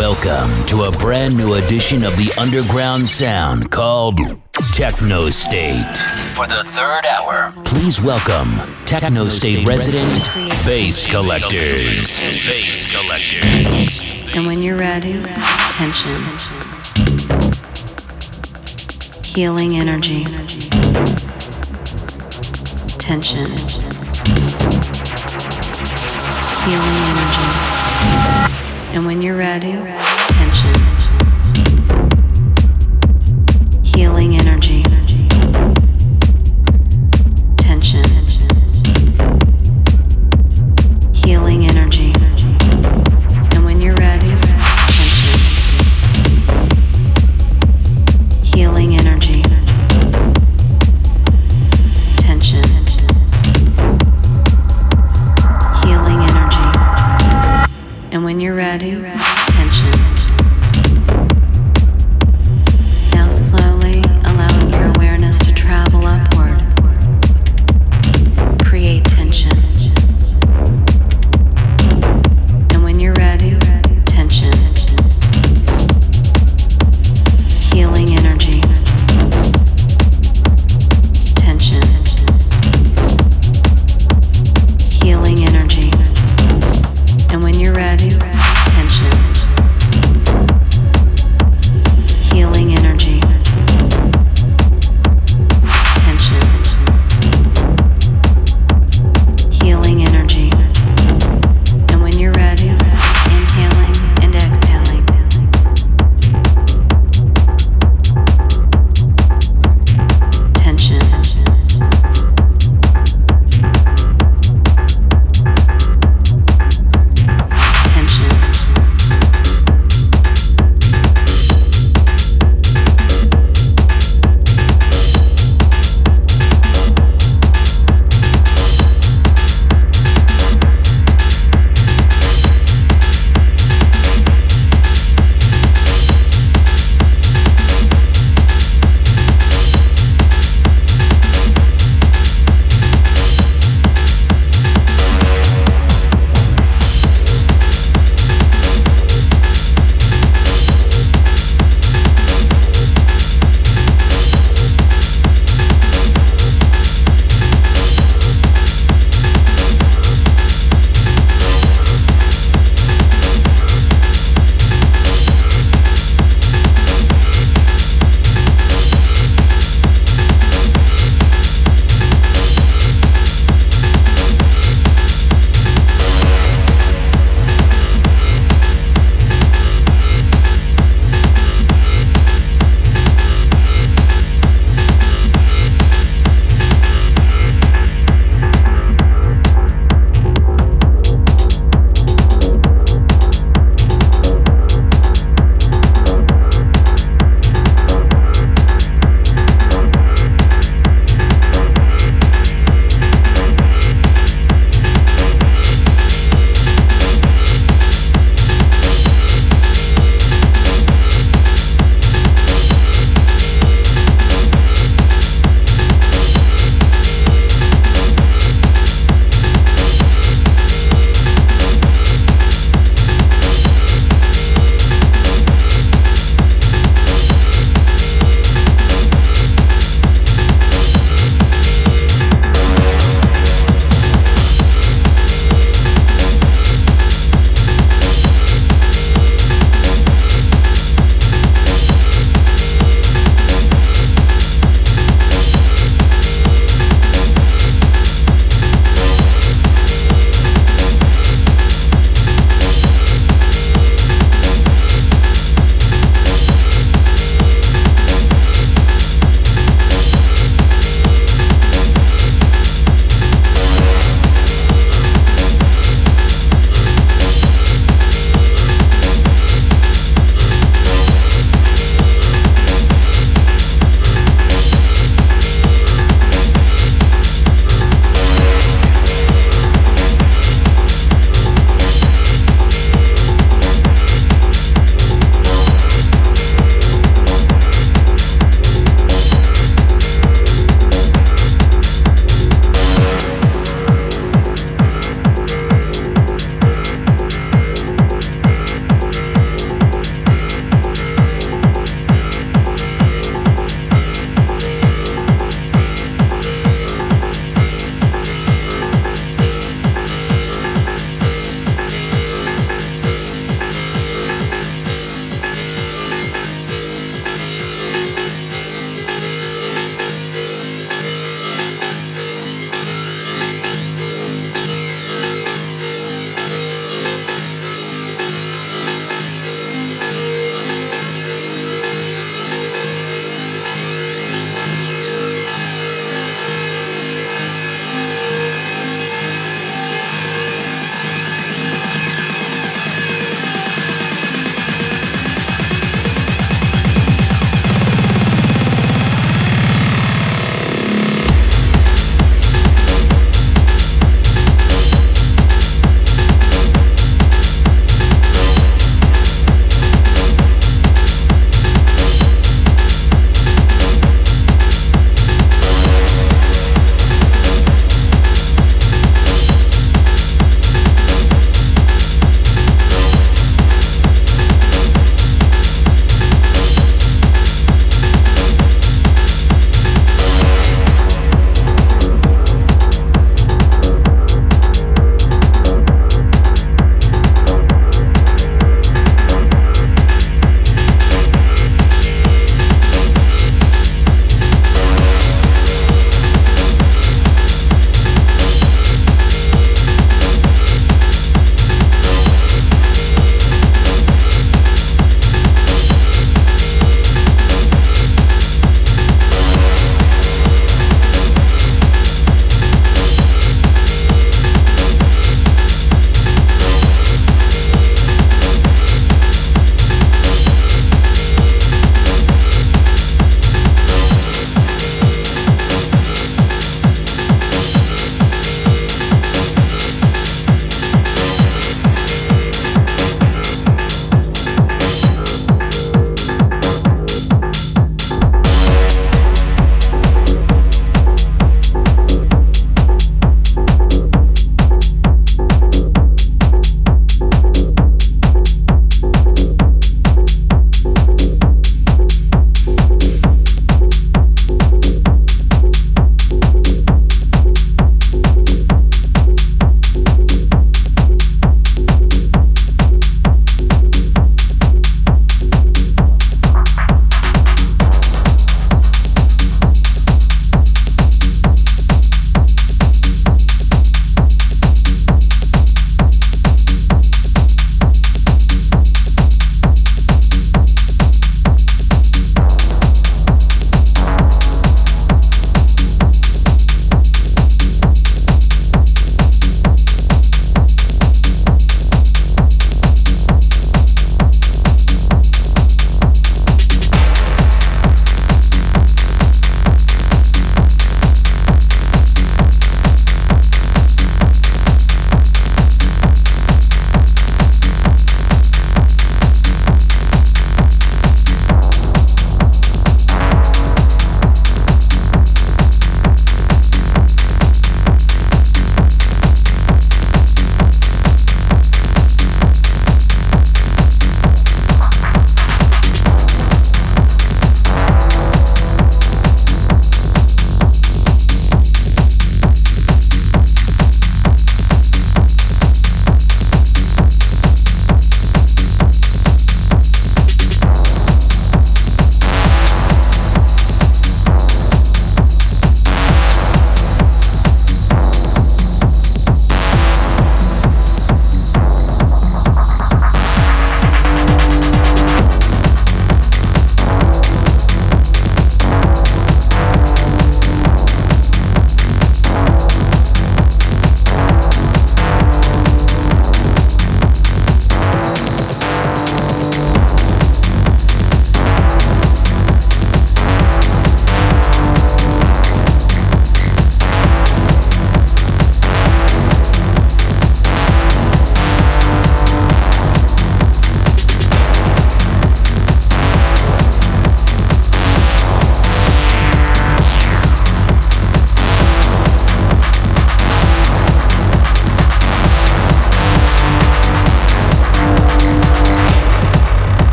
Welcome to a brand new edition of the underground sound called Technostate. For the third hour, please welcome Technostate resident Bass Collectors. Bass Collectors. And when you're ready, tension. Healing energy. Tension. Healing energy. And when you're ready, tension. Healing When you're ready,